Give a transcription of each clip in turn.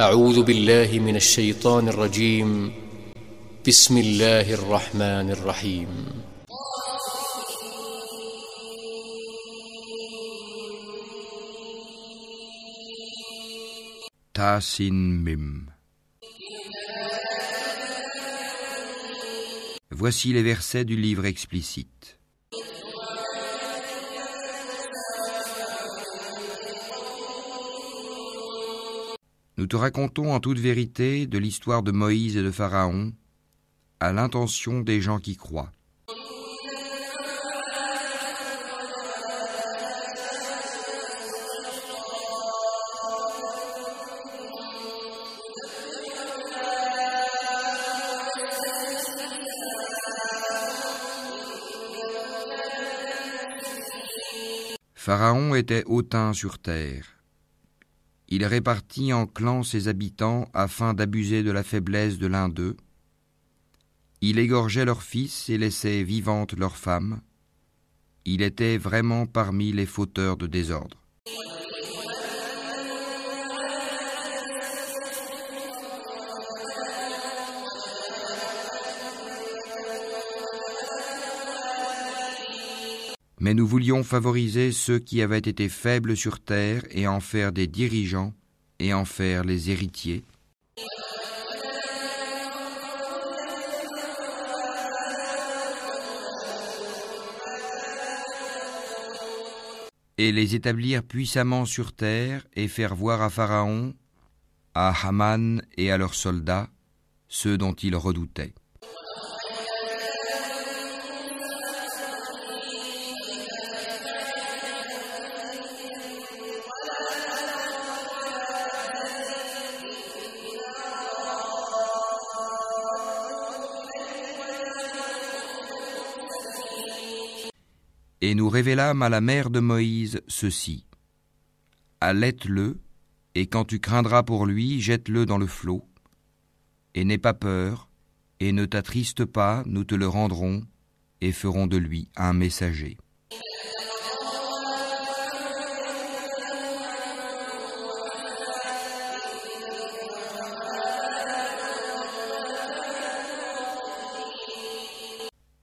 أعوذ بالله من الشيطان الرجيم بسم الله الرحمن الرحيم Tasin Mim. Voici les versets du livre explicite. Nous te racontons en toute vérité de l'histoire de Moïse et de Pharaon à l'intention des gens qui croient. Pharaon était hautain sur terre. Il répartit en clans ses habitants afin d'abuser de la faiblesse de l'un d'eux. Il égorgeait leurs fils et laissait vivantes leurs femmes. Il était vraiment parmi les fauteurs de désordre. Mais nous voulions favoriser ceux qui avaient été faibles sur terre et en faire des dirigeants et en faire les héritiers. Et les établir puissamment sur terre et faire voir à Pharaon, à Haman et à leurs soldats, ceux dont ils redoutaient. À la mère de Moïse ceci. Allaite-le, et quand tu craindras pour lui, jette-le dans le flot. Et n'aie pas peur, et ne t'attriste pas, nous te le rendrons, et ferons de lui un messager.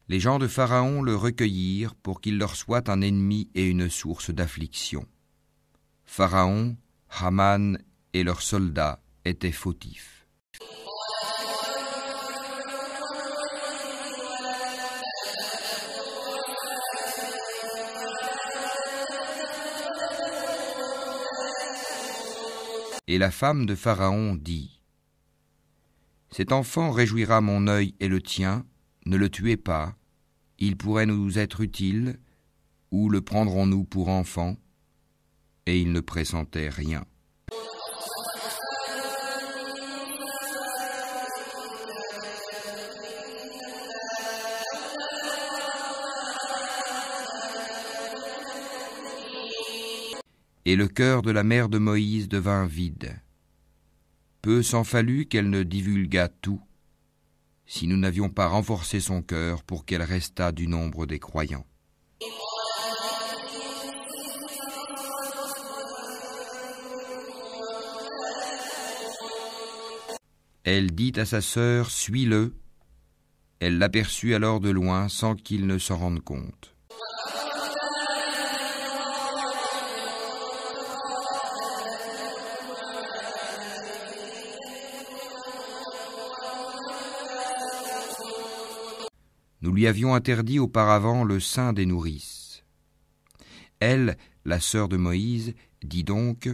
Les gens de Pharaon le recueillirent pour qu'il leur soit un ennemi et une source d'affliction. Pharaon, Haman et leurs soldats étaient fautifs. Et la femme de Pharaon dit Cet enfant réjouira mon œil et le tien, ne le tuez pas, il pourrait nous être utile, ou le prendrons-nous pour enfant Et il ne pressentait rien. Et le cœur de la mère de Moïse devint vide. Peu s'en fallut qu'elle ne divulguât tout, si nous n'avions pas renforcé son cœur pour qu'elle restât du nombre des croyants. Elle dit à sa sœur Suis-le. Elle l'aperçut alors de loin sans qu'il ne s'en rende compte. Nous lui avions interdit auparavant le sein des nourrices. Elle, la sœur de Moïse, dit donc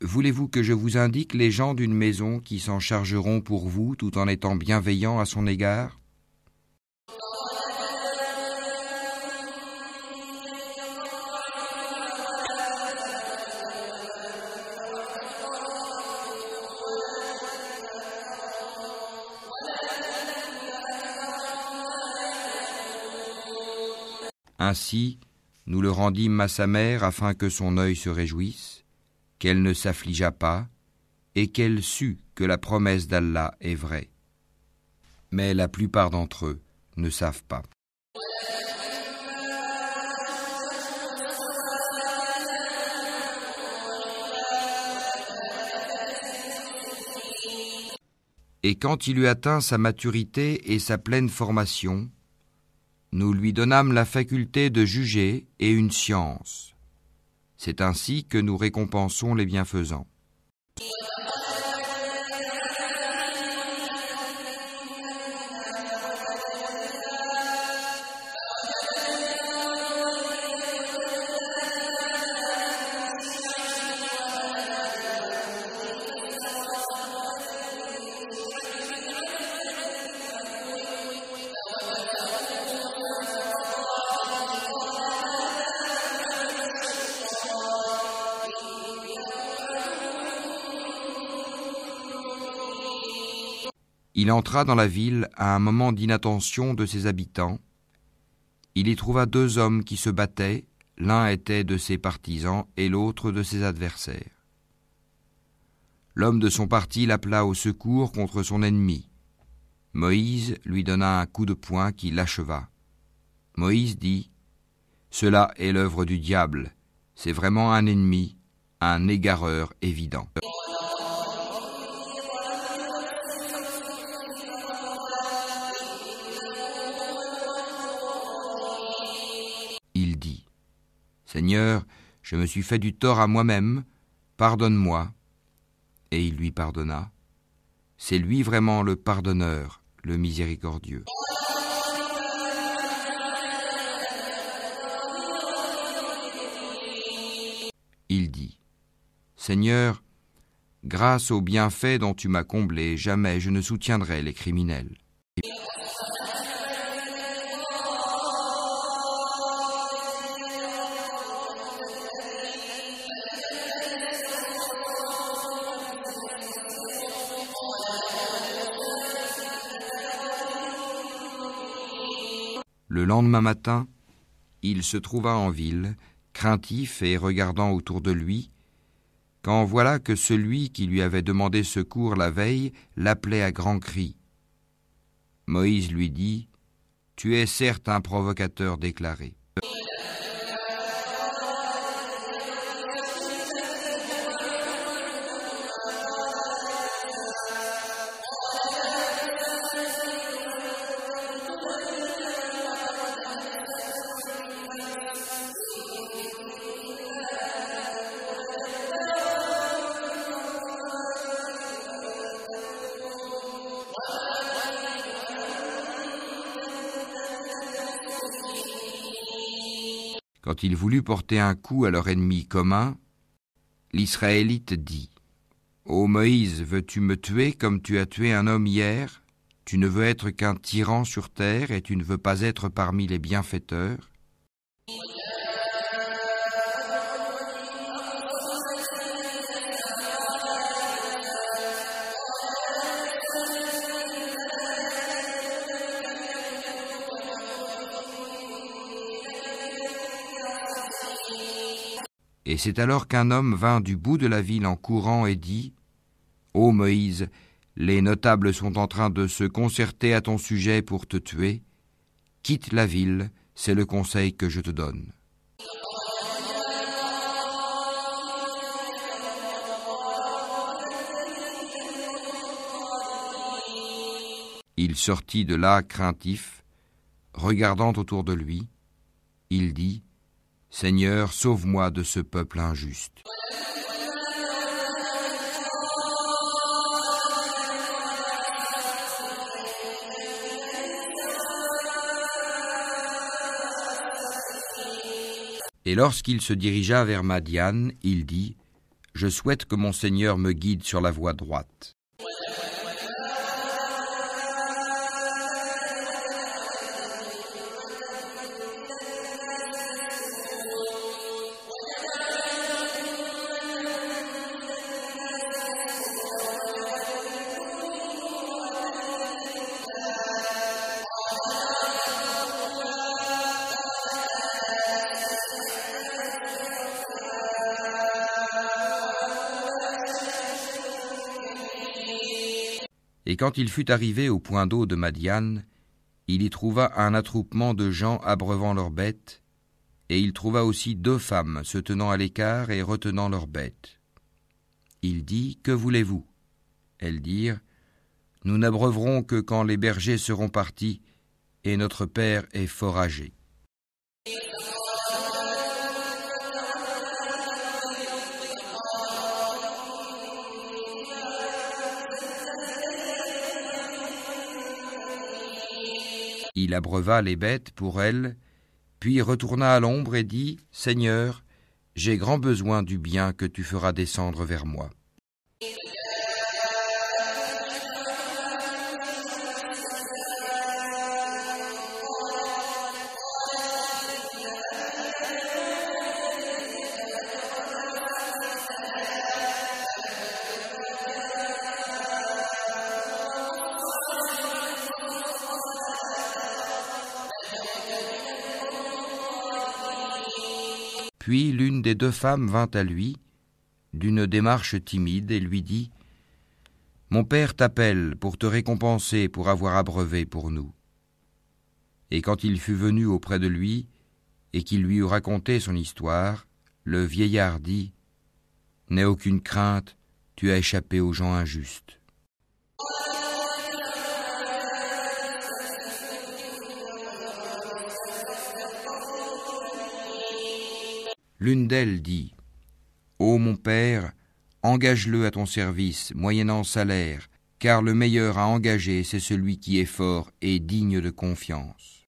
Voulez-vous que je vous indique les gens d'une maison qui s'en chargeront pour vous tout en étant bienveillants à son égard? Ainsi, nous le rendîmes à sa mère afin que son œil se réjouisse, qu'elle ne s'affligea pas, et qu'elle sût que la promesse d'Allah est vraie. Mais la plupart d'entre eux ne savent pas. Et quand il eut atteint sa maturité et sa pleine formation, nous lui donnâmes la faculté de juger et une science. C'est ainsi que nous récompensons les bienfaisants. Il entra dans la ville à un moment d'inattention de ses habitants. Il y trouva deux hommes qui se battaient, l'un était de ses partisans et l'autre de ses adversaires. L'homme de son parti l'appela au secours contre son ennemi. Moïse lui donna un coup de poing qui l'acheva. Moïse dit Cela est l'œuvre du diable, c'est vraiment un ennemi, un égareur évident. Seigneur, je me suis fait du tort à moi-même, pardonne-moi. Et il lui pardonna. C'est lui vraiment le pardonneur, le miséricordieux. Il dit, Seigneur, grâce aux bienfaits dont tu m'as comblé, jamais je ne soutiendrai les criminels. Le lendemain matin, il se trouva en ville, craintif et regardant autour de lui, quand voilà que celui qui lui avait demandé secours la veille l'appelait à grands cris. Moïse lui dit, Tu es certes un provocateur déclaré. Quand il voulut porter un coup à leur ennemi commun, l'Israélite dit Ô Moïse, veux-tu me tuer comme tu as tué un homme hier? Tu ne veux être qu'un tyran sur terre et tu ne veux pas être parmi les bienfaiteurs? Et c'est alors qu'un homme vint du bout de la ville en courant et dit Ô Moïse, les notables sont en train de se concerter à ton sujet pour te tuer. Quitte la ville, c'est le conseil que je te donne. Il sortit de là craintif, regardant autour de lui. Il dit Seigneur, sauve-moi de ce peuple injuste. Et lorsqu'il se dirigea vers Madian, il dit Je souhaite que mon Seigneur me guide sur la voie droite. Et quand il fut arrivé au point d'eau de Madian, il y trouva un attroupement de gens abreuvant leurs bêtes, et il trouva aussi deux femmes se tenant à l'écart et retenant leurs bêtes. Il dit, Que voulez-vous? Elles dirent, Nous n'abreuverons que quand les bergers seront partis et notre père est fort Il abreuva les bêtes pour elle, puis retourna à l'ombre et dit Seigneur, j'ai grand besoin du bien que tu feras descendre vers moi. Deux femmes vint à lui, d'une démarche timide, et lui dit Mon père t'appelle pour te récompenser pour avoir abreuvé pour nous. Et quand il fut venu auprès de lui, et qu'il lui eut raconté son histoire, le vieillard dit N'aie aucune crainte, tu as échappé aux gens injustes. L'une d'elles dit Ô mon père, engage-le à ton service, moyennant salaire, car le meilleur à engager, c'est celui qui est fort et digne de confiance.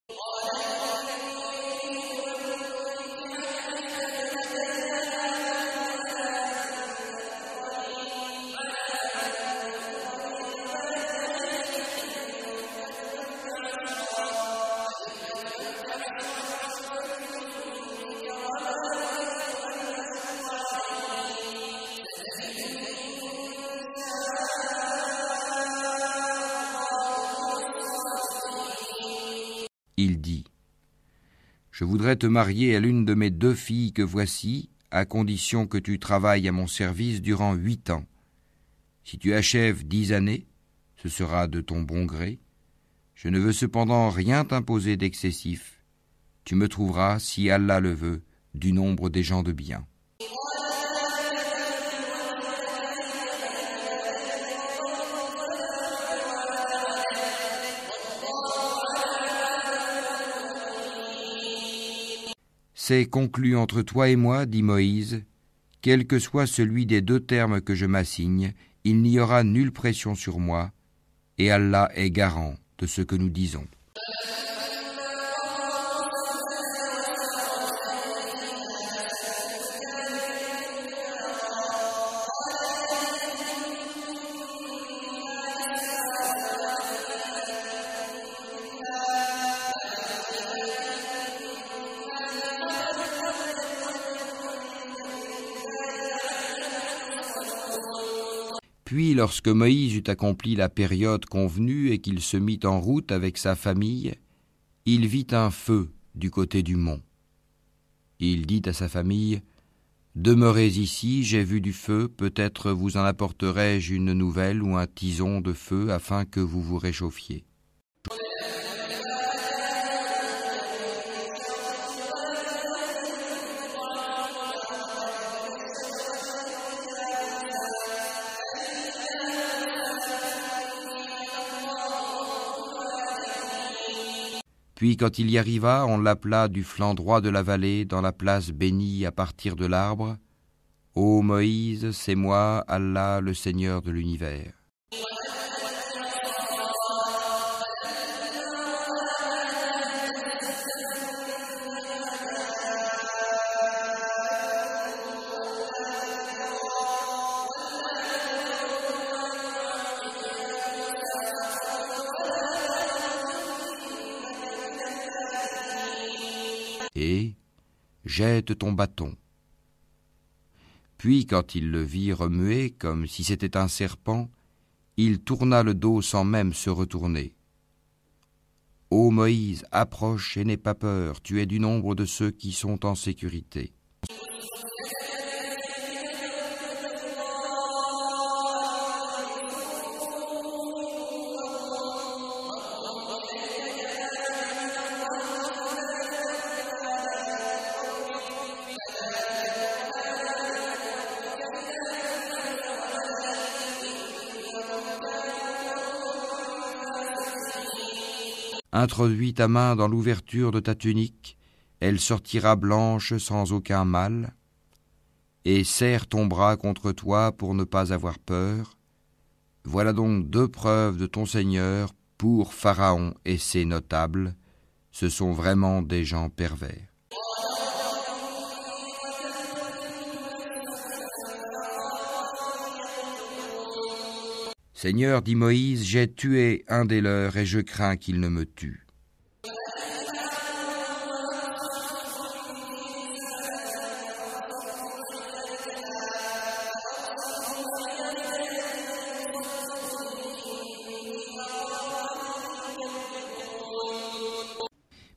Voudrais te marier à l'une de mes deux filles que voici, à condition que tu travailles à mon service durant huit ans. Si tu achèves dix années, ce sera de ton bon gré. Je ne veux cependant rien t'imposer d'excessif. Tu me trouveras, si Allah le veut, du nombre des gens de bien. C'est conclu entre toi et moi, dit Moïse, quel que soit celui des deux termes que je m'assigne, il n'y aura nulle pression sur moi, et Allah est garant de ce que nous disons. Lorsque Moïse eut accompli la période convenue et qu'il se mit en route avec sa famille, il vit un feu du côté du mont. Il dit à sa famille Demeurez ici, j'ai vu du feu, peut-être vous en apporterai-je une nouvelle ou un tison de feu afin que vous vous réchauffiez. Puis quand il y arriva, on l'appela du flanc droit de la vallée, dans la place bénie à partir de l'arbre. Ô Moïse, c'est moi, Allah, le Seigneur de l'univers. Et jette ton bâton. Puis, quand il le vit remuer comme si c'était un serpent, il tourna le dos sans même se retourner. Ô Moïse, approche et n'aie pas peur, tu es du nombre de ceux qui sont en sécurité. Introduis ta main dans l'ouverture de ta tunique, elle sortira blanche sans aucun mal, et serre ton bras contre toi pour ne pas avoir peur. Voilà donc deux preuves de ton Seigneur pour Pharaon et ses notables, ce sont vraiment des gens pervers. Seigneur, dit Moïse, j'ai tué un des leurs et je crains qu'il ne me tue.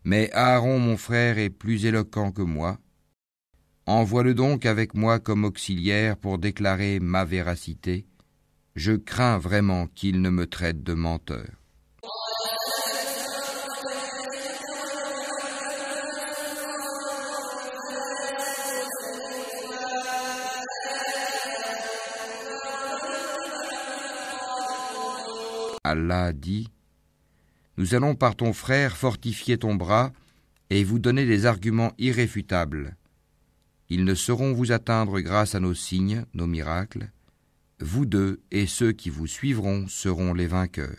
Mais Aaron mon frère est plus éloquent que moi. Envoie-le donc avec moi comme auxiliaire pour déclarer ma véracité je crains vraiment qu'il ne me traite de menteur. Allah dit Nous allons par ton frère fortifier ton bras et vous donner des arguments irréfutables. Ils ne sauront vous atteindre grâce à nos signes, nos miracles, vous deux et ceux qui vous suivront seront les vainqueurs.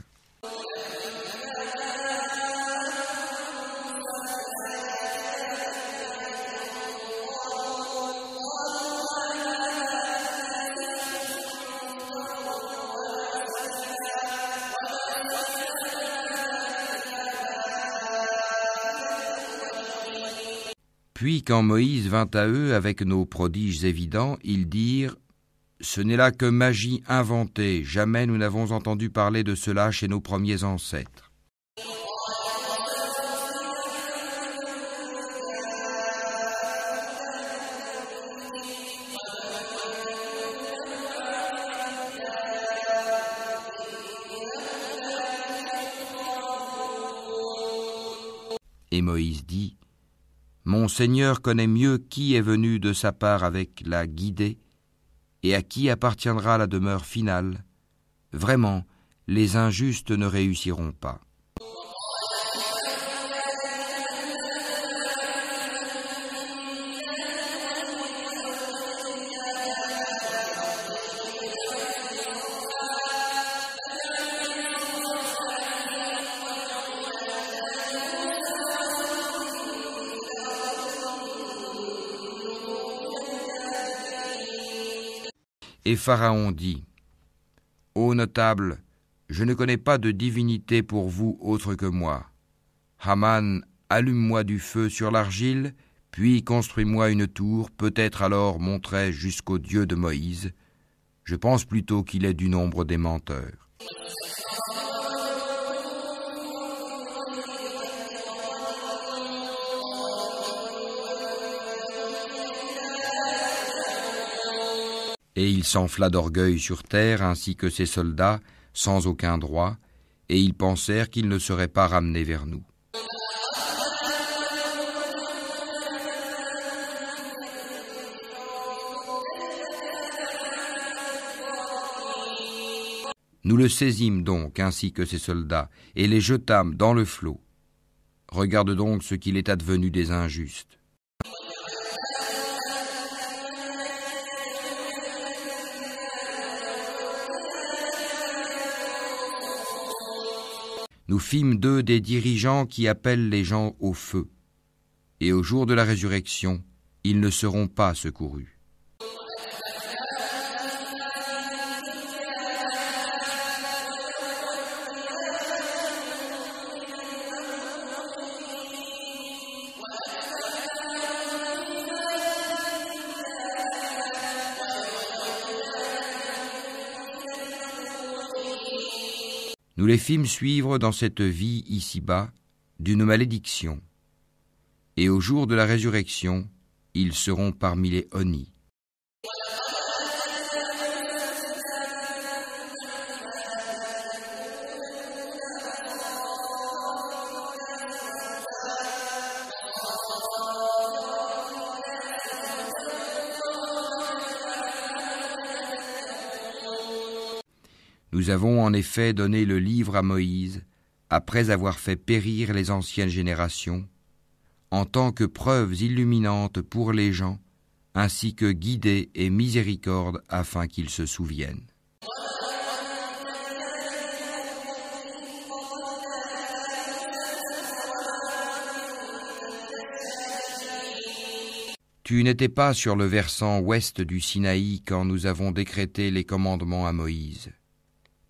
Puis quand Moïse vint à eux avec nos prodiges évidents, ils dirent ce n'est là que magie inventée, jamais nous n'avons entendu parler de cela chez nos premiers ancêtres. Et Moïse dit, Mon Seigneur connaît mieux qui est venu de sa part avec la guidée et à qui appartiendra la demeure finale, vraiment, les injustes ne réussiront pas. Pharaon dit, Ô notable, je ne connais pas de divinité pour vous autre que moi. Haman, allume-moi du feu sur l'argile, puis construis-moi une tour, peut-être alors monterai jusqu'au Dieu de Moïse. Je pense plutôt qu'il est du nombre des menteurs. Et il s'enfla d'orgueil sur terre ainsi que ses soldats, sans aucun droit, et ils pensèrent qu'ils ne seraient pas ramenés vers nous. Nous le saisîmes donc ainsi que ses soldats, et les jetâmes dans le flot. Regarde donc ce qu'il est advenu des injustes. Nous fîmes d'eux des dirigeants qui appellent les gens au feu, et au jour de la résurrection, ils ne seront pas secourus. Nous les fîmes suivre dans cette vie ici-bas d'une malédiction, et au jour de la résurrection, ils seront parmi les honnis. Nous avons en effet donné le livre à Moïse, après avoir fait périr les anciennes générations, en tant que preuves illuminantes pour les gens, ainsi que guidées et miséricorde afin qu'ils se souviennent. Tu n'étais pas sur le versant ouest du Sinaï quand nous avons décrété les commandements à Moïse.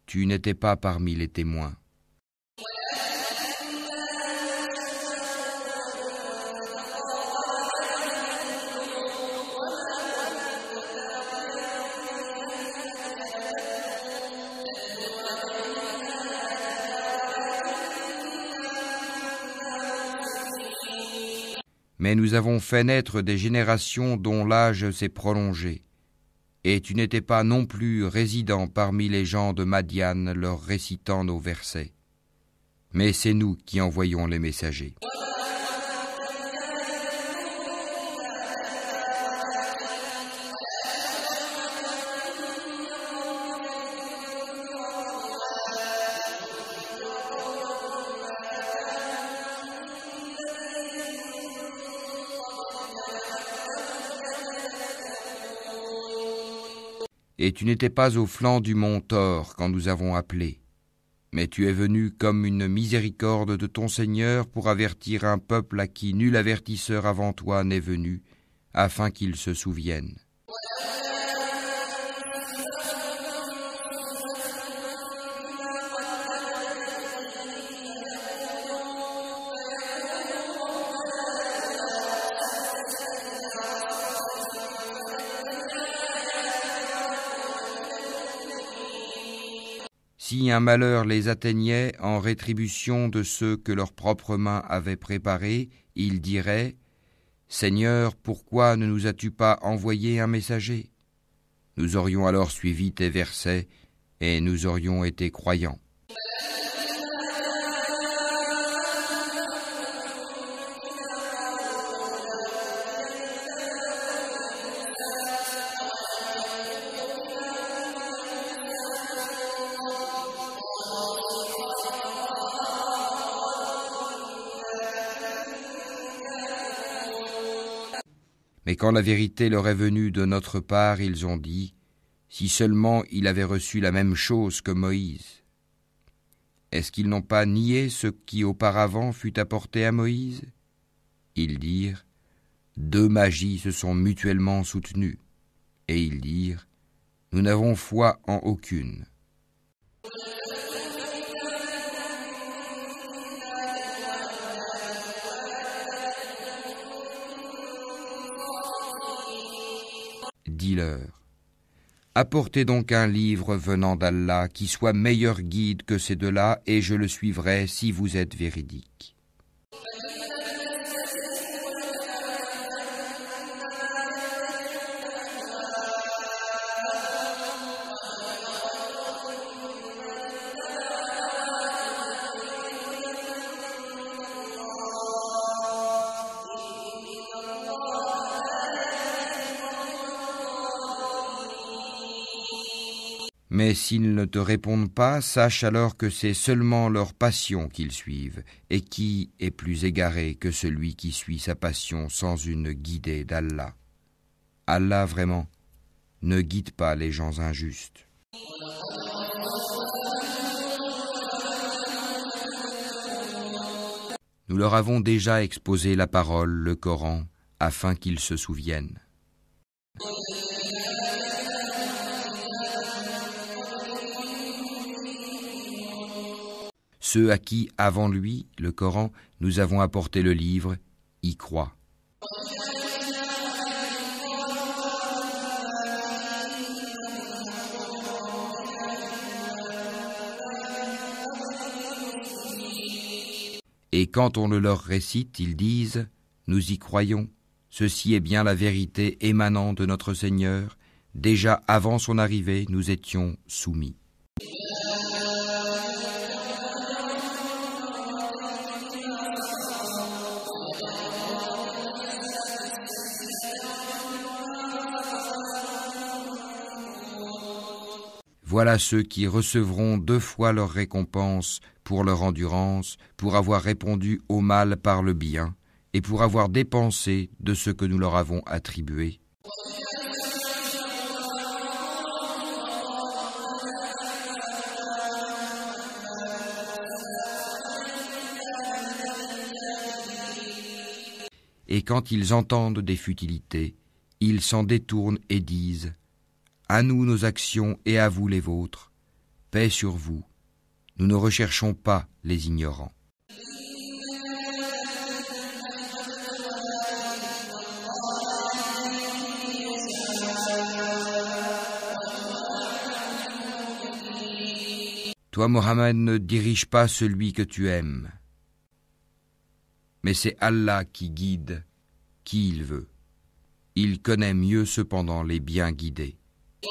Tu n'étais pas parmi les témoins. Mais nous avons fait naître des générations dont l'âge s'est prolongé. Et tu n'étais pas non plus résident parmi les gens de Madian leur récitant nos versets. Mais c'est nous qui envoyons les messagers. Et tu n'étais pas au flanc du mont Thor quand nous avons appelé. Mais tu es venu comme une miséricorde de ton Seigneur pour avertir un peuple à qui nul avertisseur avant toi n'est venu, afin qu'il se souvienne. Si un malheur les atteignait en rétribution de ceux que leurs propres mains avaient préparés, ils diraient Seigneur, pourquoi ne nous as-tu pas envoyé un messager? Nous aurions alors suivi tes versets et nous aurions été croyants. Quand la vérité leur est venue de notre part, ils ont dit, si seulement il avait reçu la même chose que Moïse. Est-ce qu'ils n'ont pas nié ce qui auparavant fut apporté à Moïse? Ils dirent, deux magies se sont mutuellement soutenues. Et ils dirent, nous n'avons foi en aucune. Dis-leur, apportez donc un livre venant d'Allah qui soit meilleur guide que ces deux-là, et je le suivrai si vous êtes véridique. Mais s'ils ne te répondent pas, sache alors que c'est seulement leur passion qu'ils suivent, et qui est plus égaré que celui qui suit sa passion sans une guidée d'Allah? Allah vraiment ne guide pas les gens injustes. Nous leur avons déjà exposé la parole, le Coran, afin qu'ils se souviennent. Ceux à qui, avant lui, le Coran, nous avons apporté le livre, y croient. Et quand on le leur récite, ils disent Nous y croyons, ceci est bien la vérité émanant de notre Seigneur, déjà avant son arrivée, nous étions soumis. Voilà ceux qui recevront deux fois leur récompense pour leur endurance, pour avoir répondu au mal par le bien, et pour avoir dépensé de ce que nous leur avons attribué. Et quand ils entendent des futilités, ils s'en détournent et disent À nous nos actions et à vous les vôtres, paix sur vous, nous ne recherchons pas les ignorants. Toi, Mohammed, ne dirige pas celui que tu aimes, mais c'est Allah qui guide qui il veut. Il connaît mieux cependant les bien guidés. Et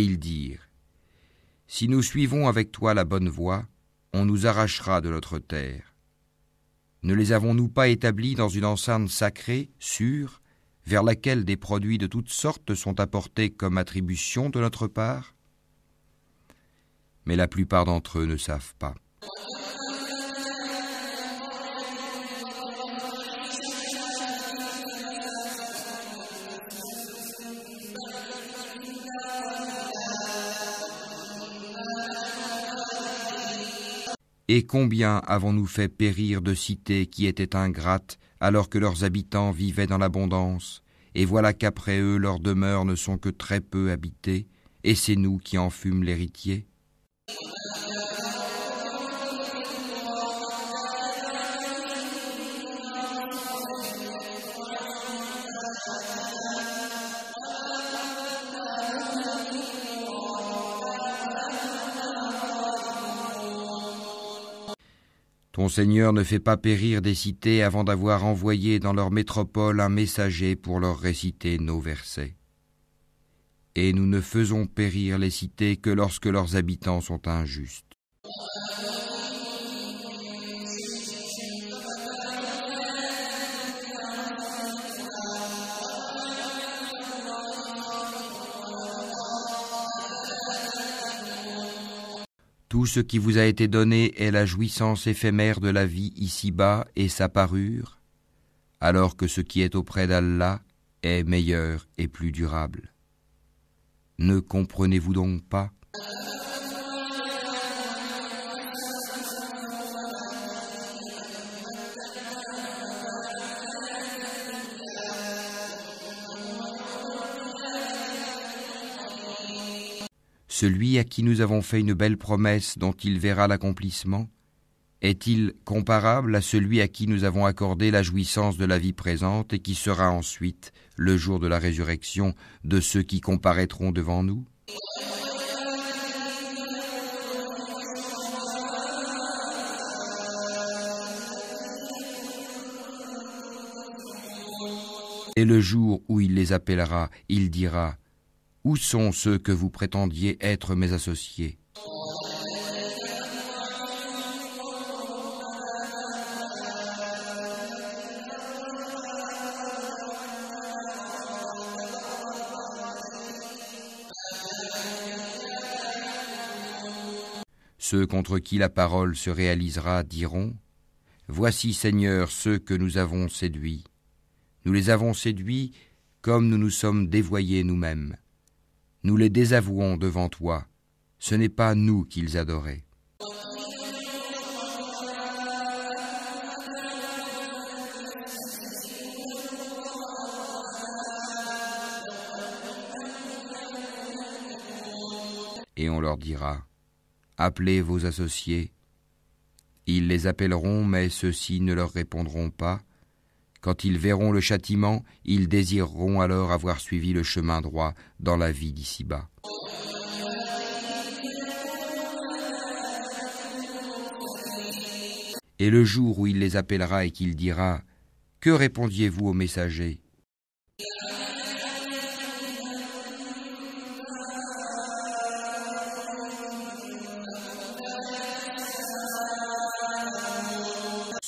ils dirent, Si nous suivons avec toi la bonne voie, on nous arrachera de notre terre. Ne les avons-nous pas établis dans une enceinte sacrée, sûre, vers laquelle des produits de toutes sortes sont apportés comme attribution de notre part? Mais la plupart d'entre eux ne savent pas. Et combien avons-nous fait périr de cités qui étaient ingrates alors que leurs habitants vivaient dans l'abondance, et voilà qu'après eux leurs demeures ne sont que très peu habitées, et c'est nous qui en fûmes l'héritier Ton Seigneur ne fait pas périr des cités avant d'avoir envoyé dans leur métropole un messager pour leur réciter nos versets. Et nous ne faisons périr les cités que lorsque leurs habitants sont injustes. Tout ce qui vous a été donné est la jouissance éphémère de la vie ici-bas et sa parure, alors que ce qui est auprès d'Allah est meilleur et plus durable. Ne comprenez-vous donc pas? Celui à qui nous avons fait une belle promesse dont il verra l'accomplissement Est-il comparable à celui à qui nous avons accordé la jouissance de la vie présente et qui sera ensuite, le jour de la résurrection, de ceux qui comparaîtront devant nous? Et le jour où il les appellera, il dira où sont ceux que vous prétendiez être mes associés? Ceux contre qui la parole se réalisera diront Voici, Seigneur, ceux que nous avons séduits. Nous les avons séduits comme nous nous sommes dévoyés nous-mêmes nous les désavouons devant toi. Ce n'est pas nous qu'ils adoraient. Et on leur dira, Appelez vos associés. Ils les appelleront, mais ceux-ci ne leur répondront pas, quand ils verront le châtiment, ils désireront alors avoir suivi le chemin droit dans la vie d'ici-bas. Et le jour où il les appellera et qu'il dira Que répondiez-vous aux messagers?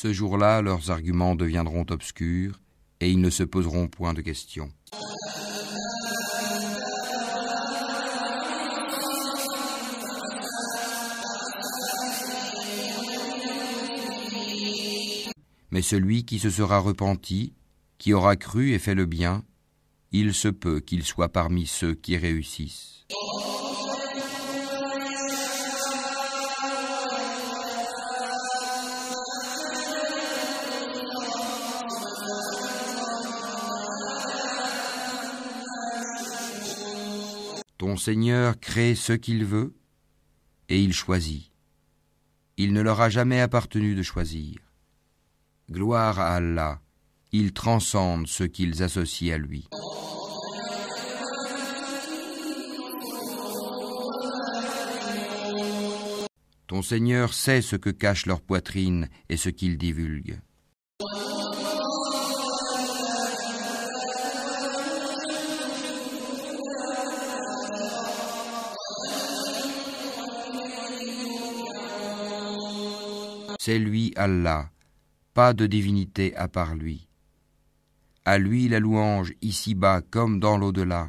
Ce jour-là, leurs arguments deviendront obscurs et ils ne se poseront point de questions. Mais celui qui se sera repenti, qui aura cru et fait le bien, il se peut qu'il soit parmi ceux qui réussissent. Ton Seigneur crée ce qu'il veut et il choisit. Il ne leur a jamais appartenu de choisir. Gloire à Allah, il transcende ce qu'ils associent à lui. Ton Seigneur sait ce que cache leur poitrine et ce qu'ils divulguent. C'est lui Allah, pas de divinité à part lui. À lui la louange ici-bas comme dans l'au-delà.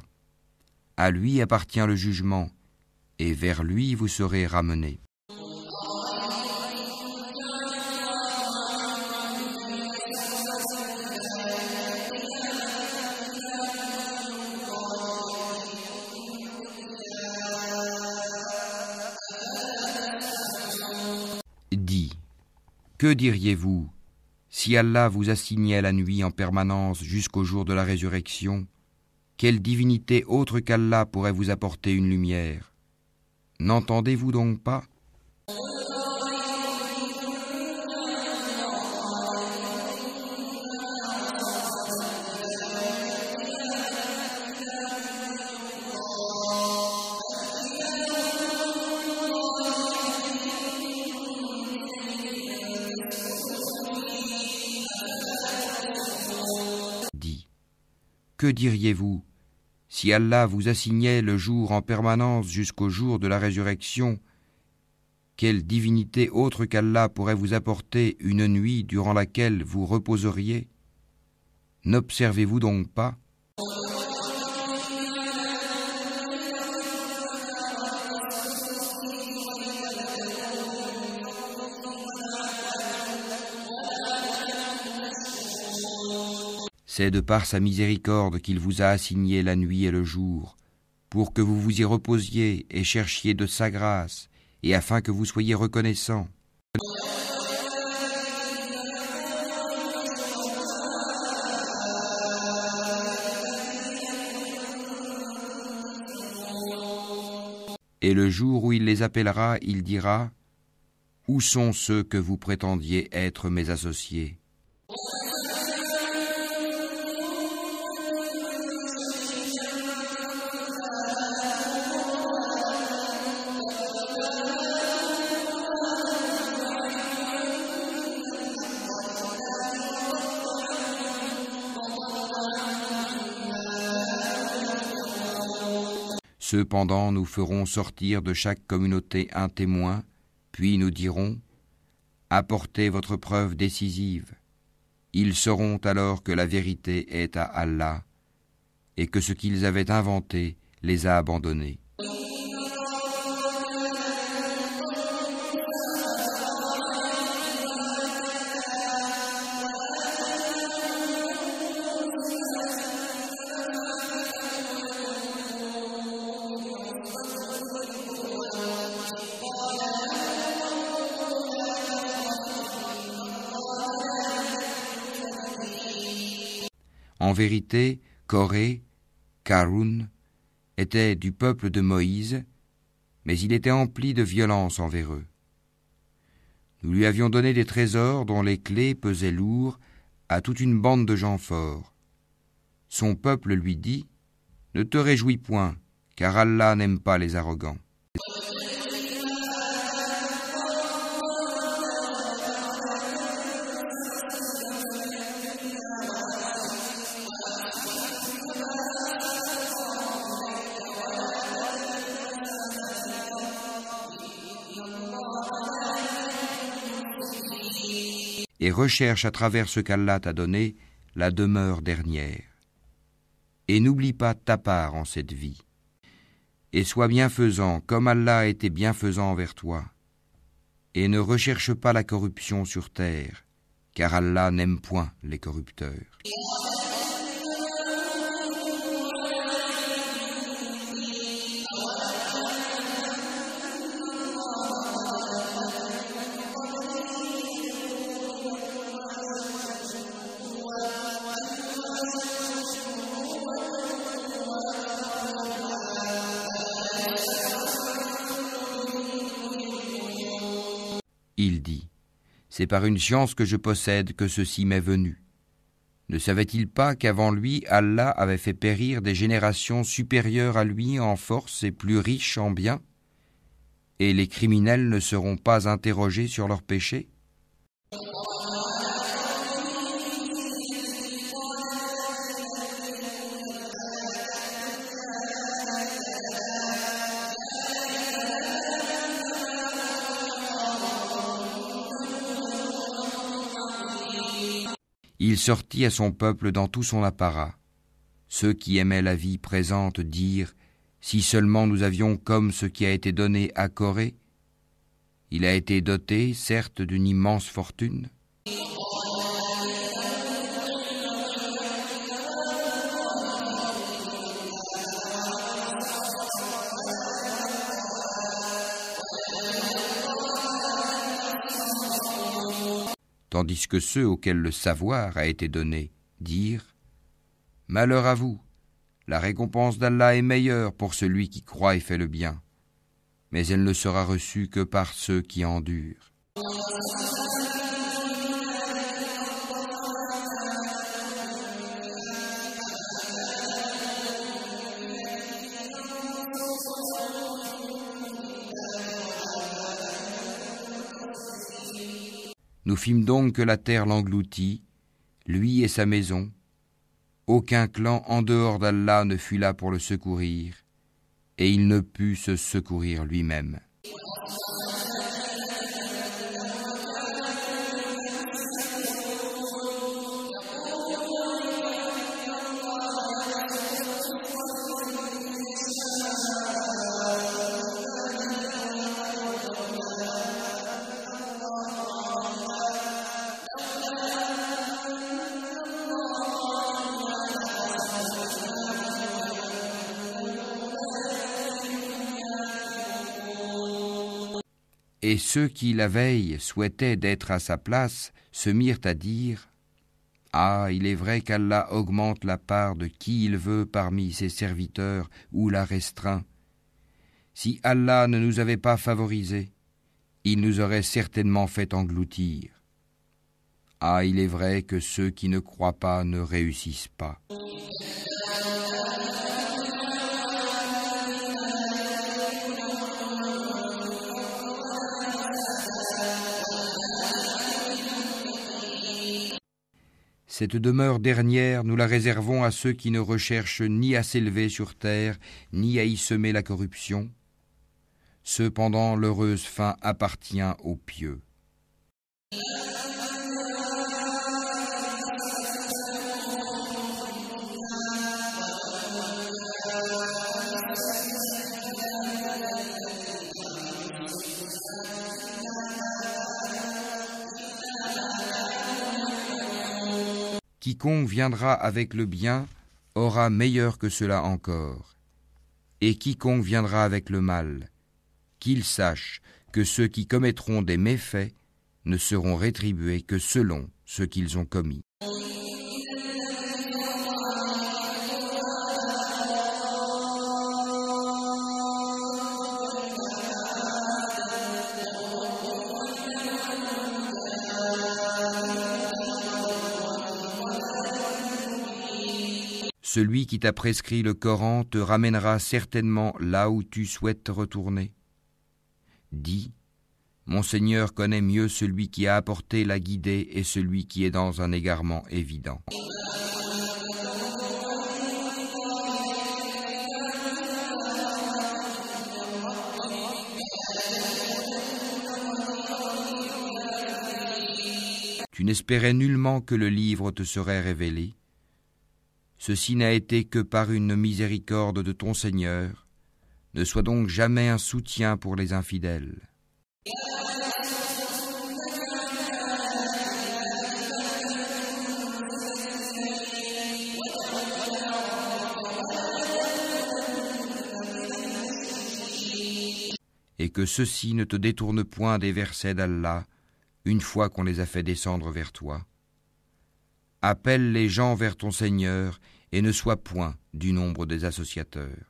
À lui appartient le jugement, et vers lui vous serez ramenés. Que diriez-vous si Allah vous assignait la nuit en permanence jusqu'au jour de la résurrection? Quelle divinité autre qu'Allah pourrait vous apporter une lumière? N'entendez-vous donc pas? Que diriez-vous si Allah vous assignait le jour en permanence jusqu'au jour de la résurrection? Quelle divinité autre qu'Allah pourrait vous apporter une nuit durant laquelle vous reposeriez? N'observez-vous donc pas C'est de par sa miséricorde qu'il vous a assigné la nuit et le jour, pour que vous vous y reposiez et cherchiez de sa grâce, et afin que vous soyez reconnaissants. Et le jour où il les appellera, il dira Où sont ceux que vous prétendiez être mes associés? Cependant nous ferons sortir de chaque communauté un témoin, puis nous dirons Apportez votre preuve décisive. Ils sauront alors que la vérité est à Allah, et que ce qu'ils avaient inventé les a abandonnés. Vérité, Corée, Karun, était du peuple de Moïse, mais il était empli de violence envers eux. Nous lui avions donné des trésors dont les clés pesaient lourd à toute une bande de gens forts. Son peuple lui dit Ne te réjouis point, car Allah n'aime pas les arrogants. Et recherche à travers ce qu'Allah t'a donné la demeure dernière. Et n'oublie pas ta part en cette vie. Et sois bienfaisant comme Allah a été bienfaisant envers toi. Et ne recherche pas la corruption sur terre, car Allah n'aime point les corrupteurs. Par une science que je possède que ceci m'est venu. Ne savait-il pas qu'avant lui, Allah avait fait périr des générations supérieures à lui en force et plus riches en biens Et les criminels ne seront pas interrogés sur leurs péchés? Il sortit à son peuple dans tout son apparat. Ceux qui aimaient la vie présente dirent Si seulement nous avions comme ce qui a été donné à Corée, il a été doté, certes, d'une immense fortune. Tandis que ceux auxquels le savoir a été donné dirent Malheur à vous, la récompense d'Allah est meilleure pour celui qui croit et fait le bien, mais elle ne sera reçue que par ceux qui endurent. Nous fîmes donc que la terre l'engloutit, lui et sa maison. Aucun clan en dehors d'Allah ne fut là pour le secourir, et il ne put se secourir lui-même. Ceux qui, la veille, souhaitaient d'être à sa place, se mirent à dire Ah, il est vrai qu'Allah augmente la part de qui il veut parmi ses serviteurs ou la restreint. Si Allah ne nous avait pas favorisés, il nous aurait certainement fait engloutir. Ah, il est vrai que ceux qui ne croient pas ne réussissent pas. Cette demeure dernière, nous la réservons à ceux qui ne recherchent ni à s'élever sur terre, ni à y semer la corruption. Cependant, l'heureuse fin appartient aux pieux. Quiconque viendra avec le bien aura meilleur que cela encore. Et quiconque viendra avec le mal, qu'il sache que ceux qui commettront des méfaits ne seront rétribués que selon ce qu'ils ont commis. Celui qui t'a prescrit le Coran te ramènera certainement là où tu souhaites retourner. Dis, Mon Seigneur connaît mieux celui qui a apporté la guidée et celui qui est dans un égarement évident. Tu n'espérais nullement que le livre te serait révélé. Ceci n'a été que par une miséricorde de ton Seigneur. Ne sois donc jamais un soutien pour les infidèles. et que ceux-ci ne te détournent point des versets d'Allah une fois qu'on les a fait descendre vers toi. Appelle les gens vers ton Seigneur et ne sois point du nombre des associateurs.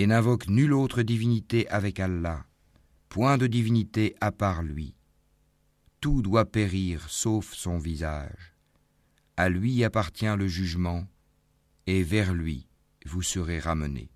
et n'invoque nulle autre divinité avec Allah, point de divinité à part lui. Tout doit périr sauf son visage. À lui appartient le jugement, et vers lui vous serez ramenés.